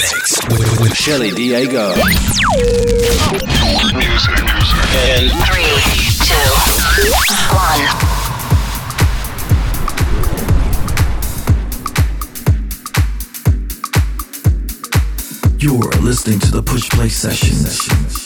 mix with, with Shelly Diego. In three, two, one. You're listening to the Push Play Sessions.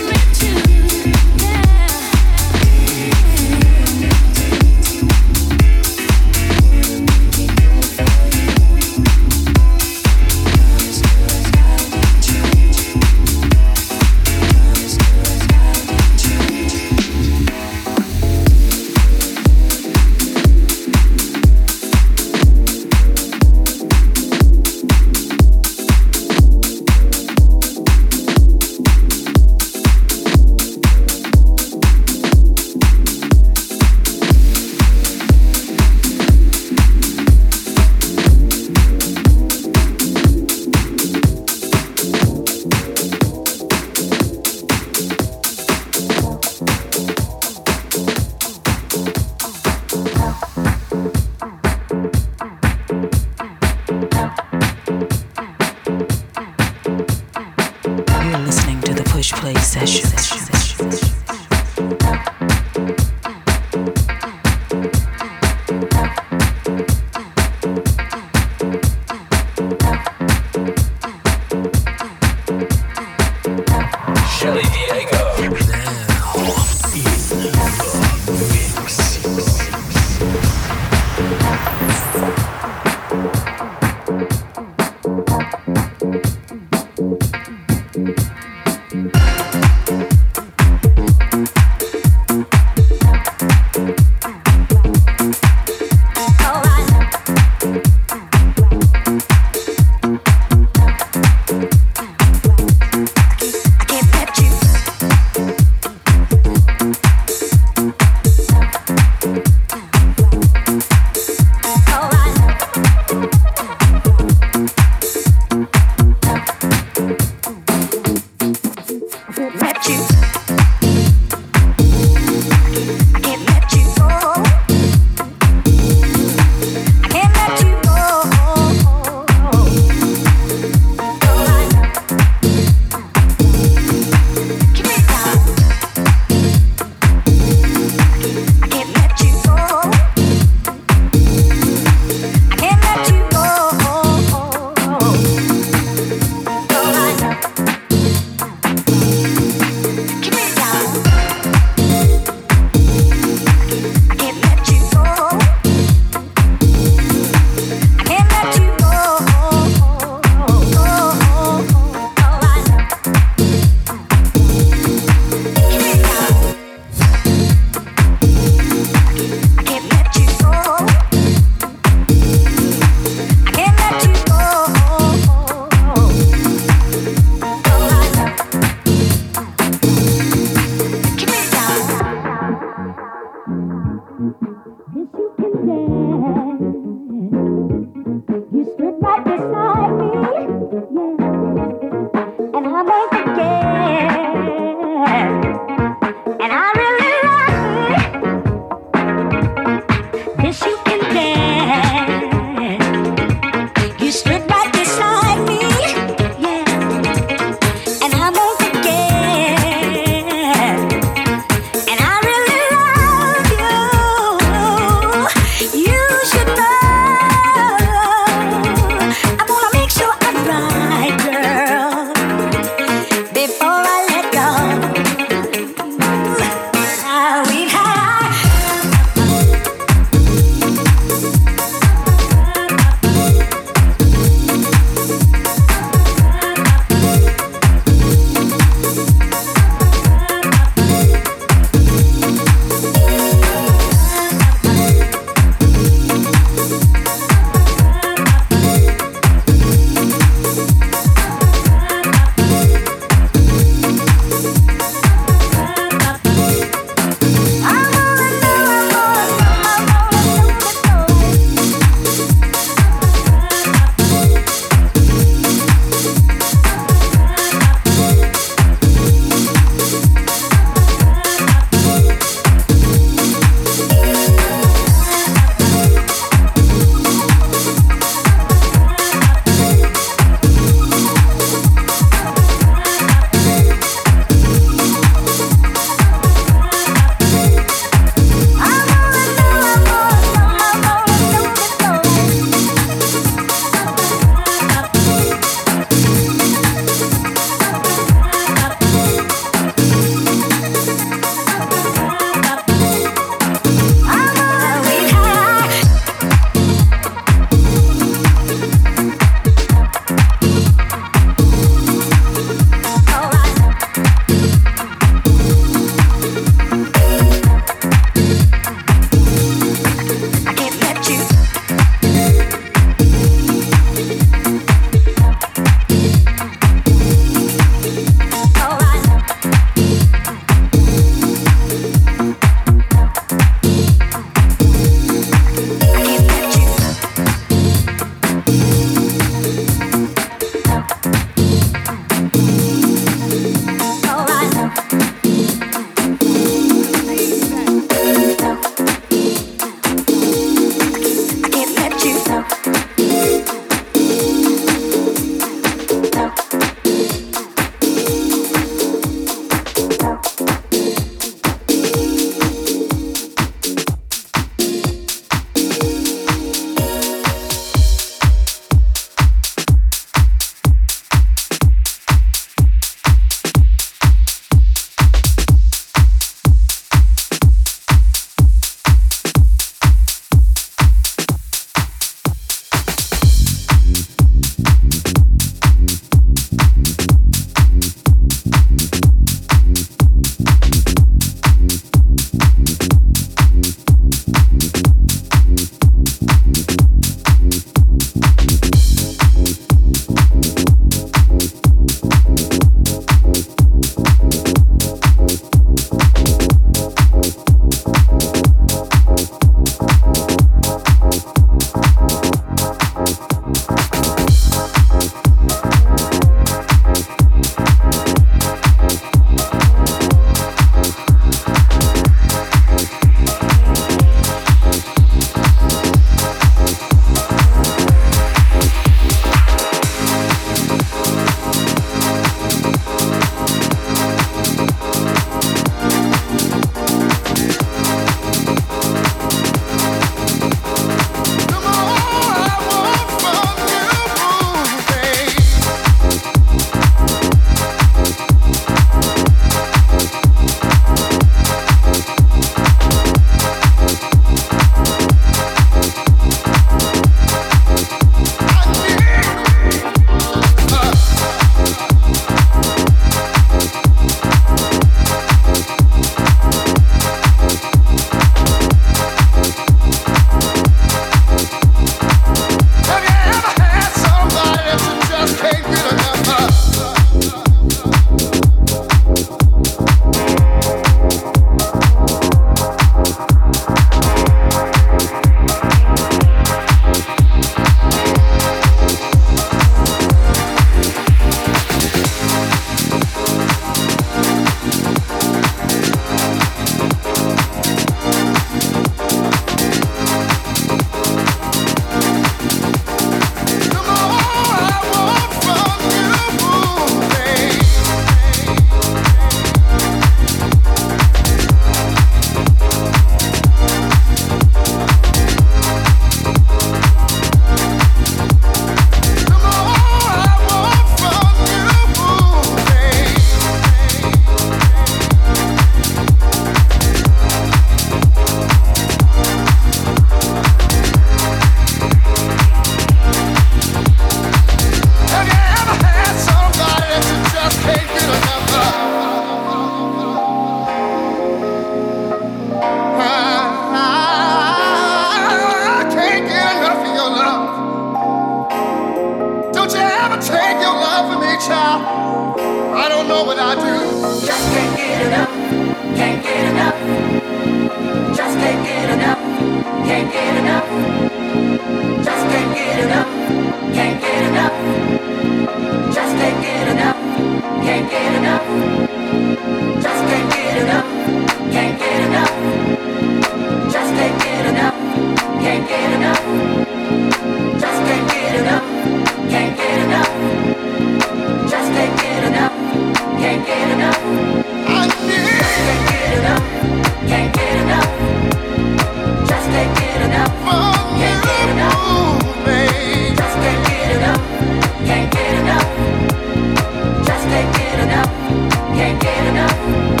enough, can't get enough.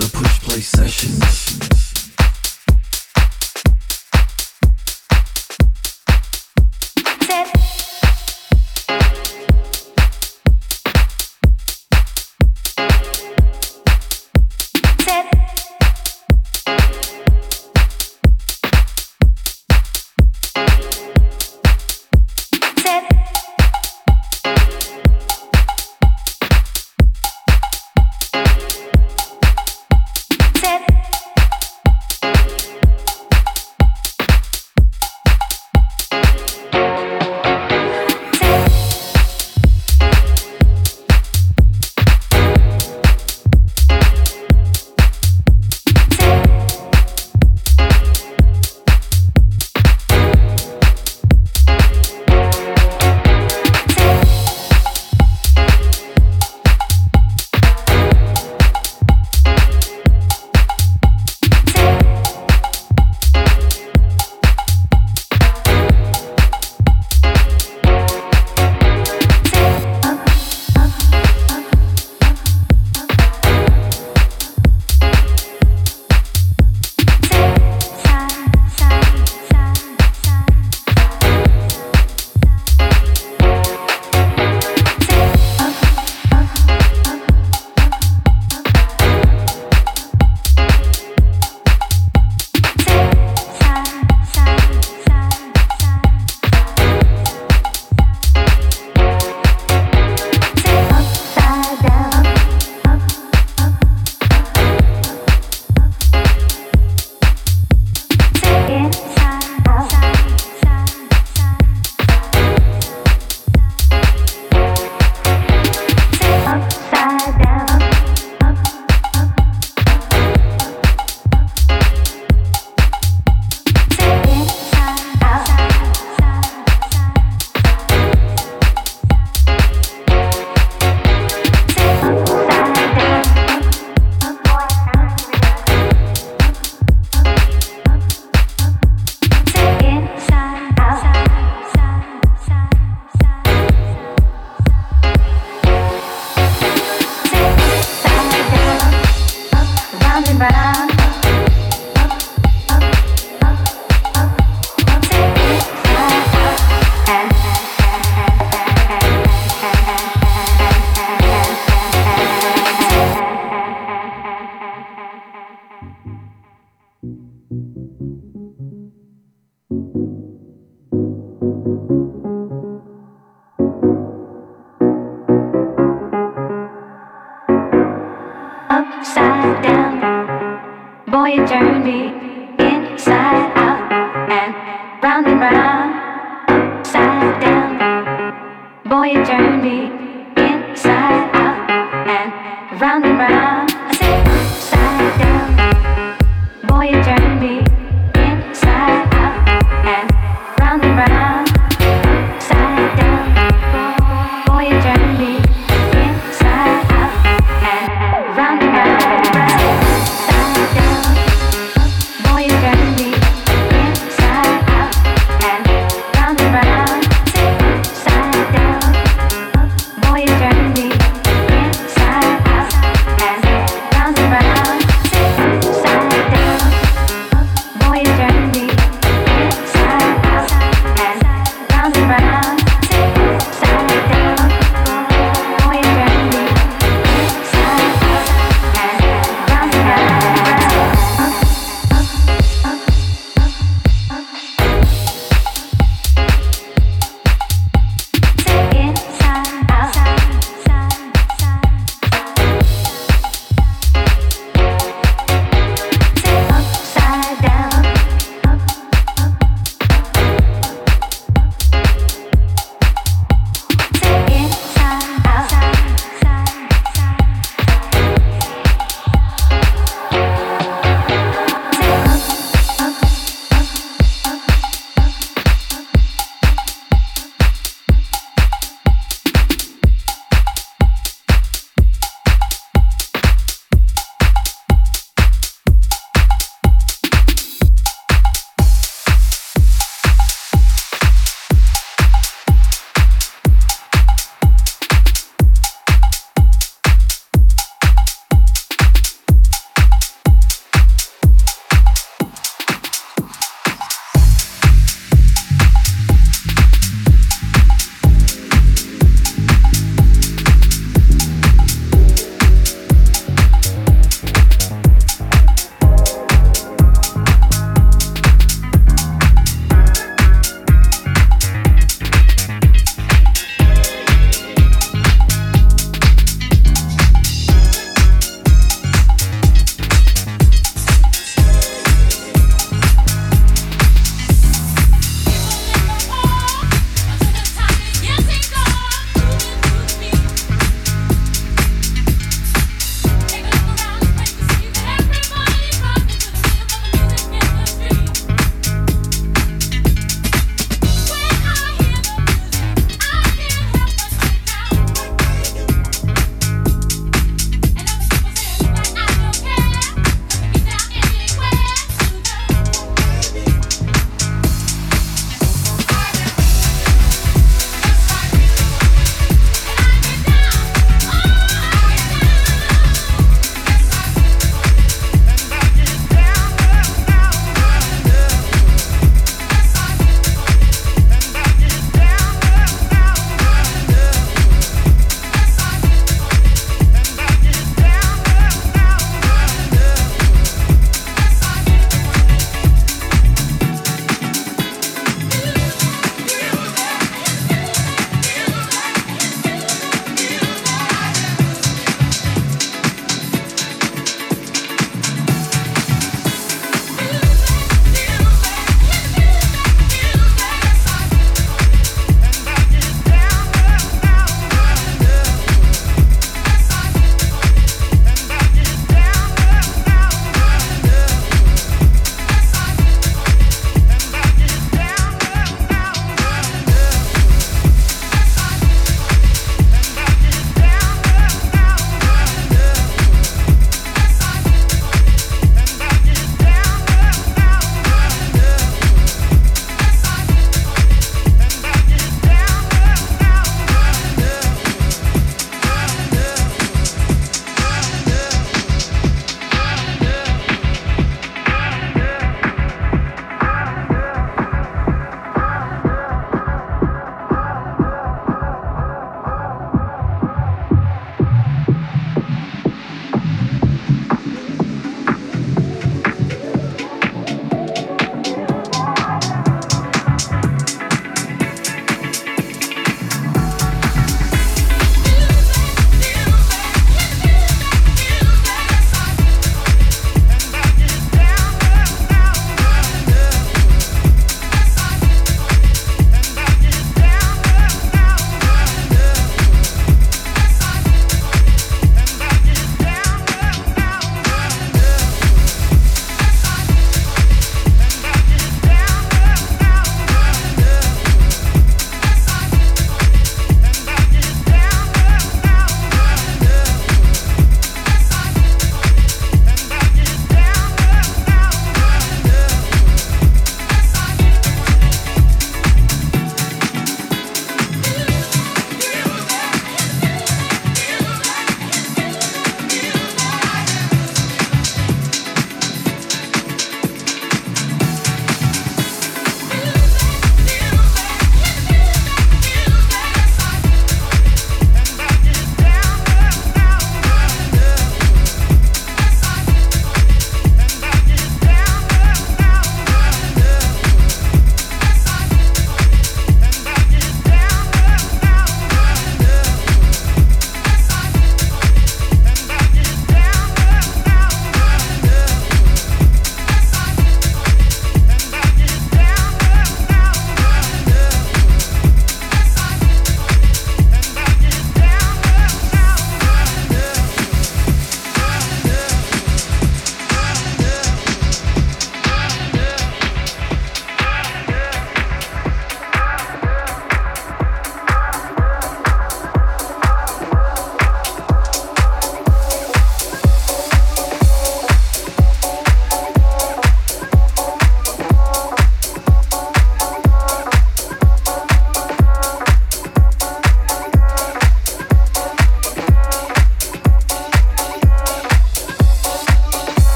the push play sessions.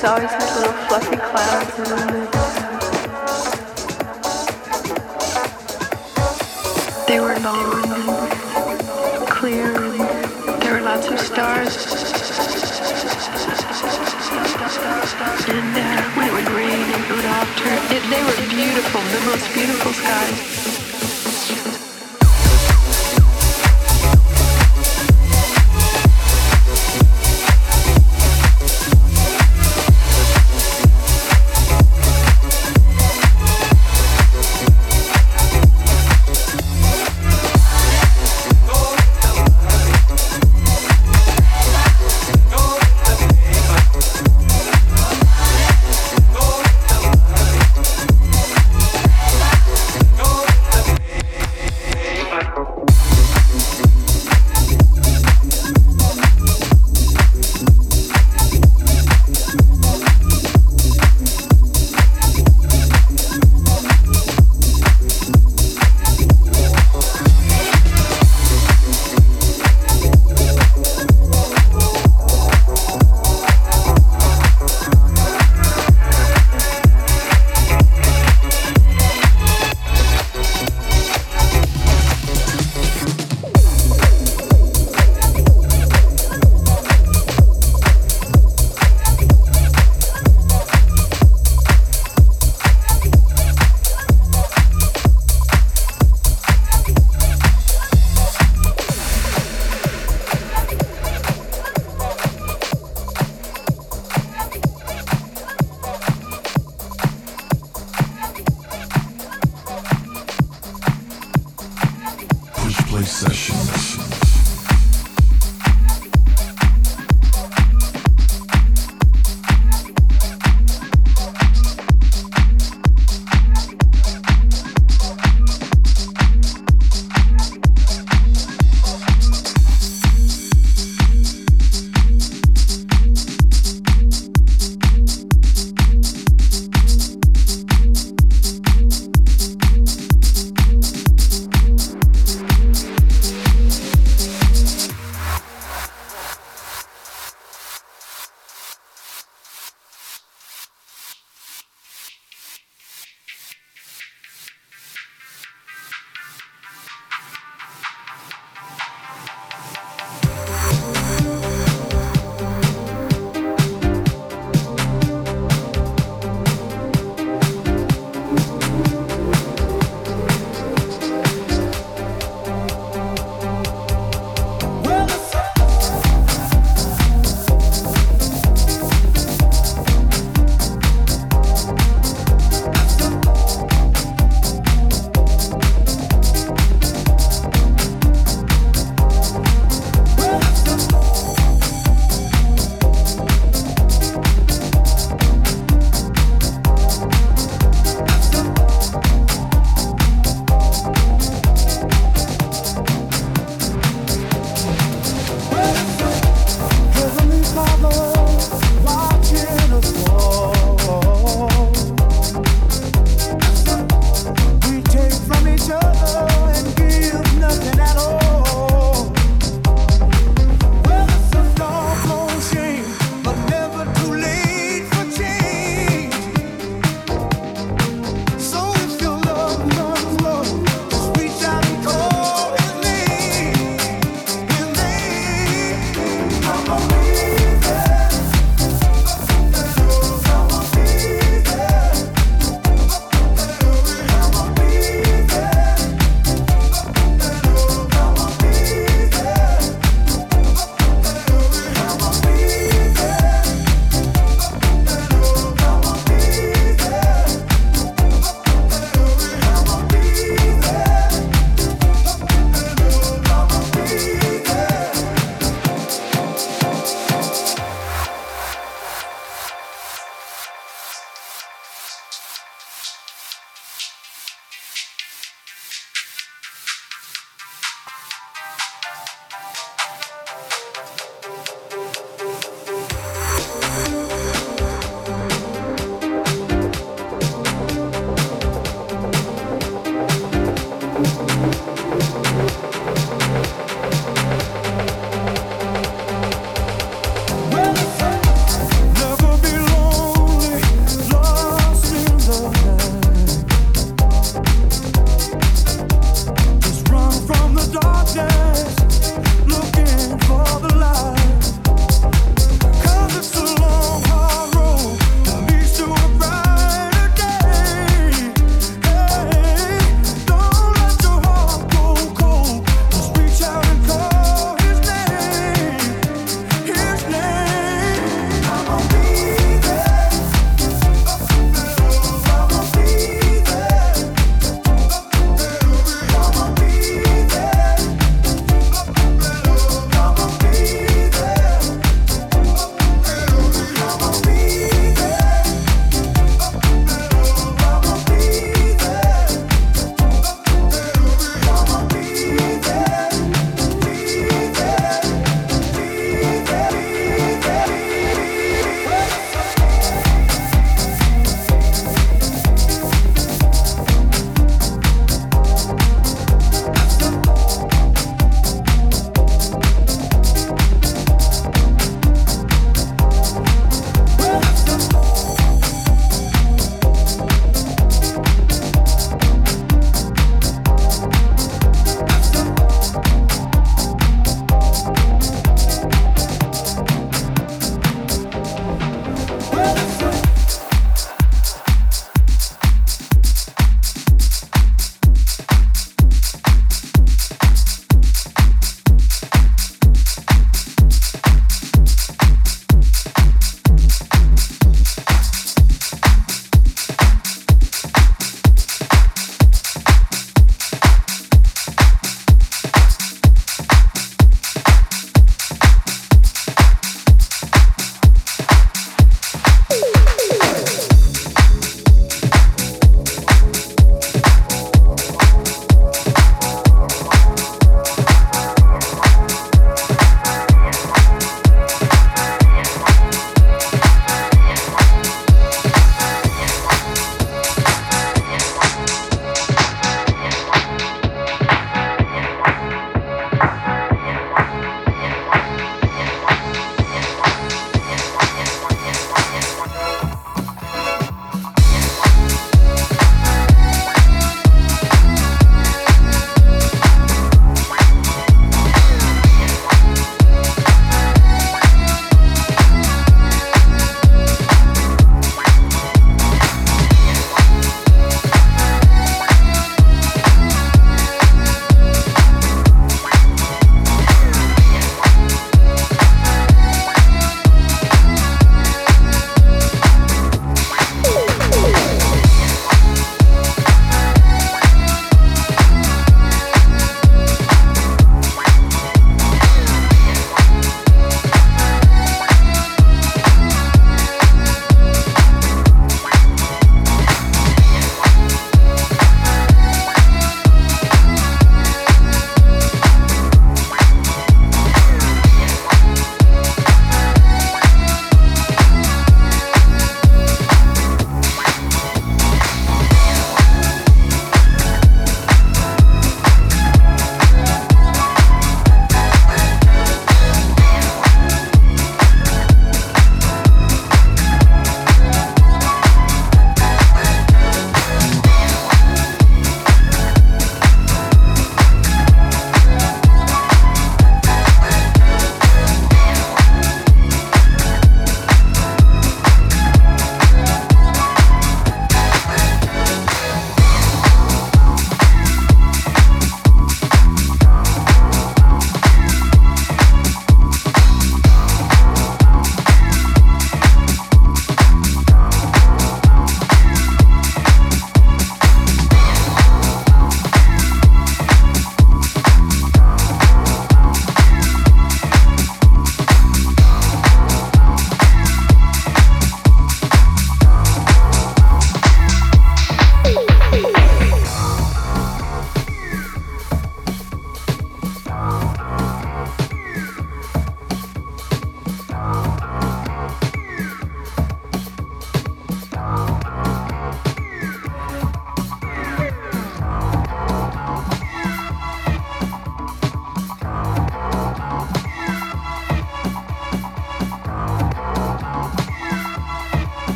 The skies always had little fluffy clouds in them. They were long and clear, and there were lots of stars. And uh, when it would rain, it would all turn. It, they were beautiful, the most beautiful skies.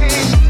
pain.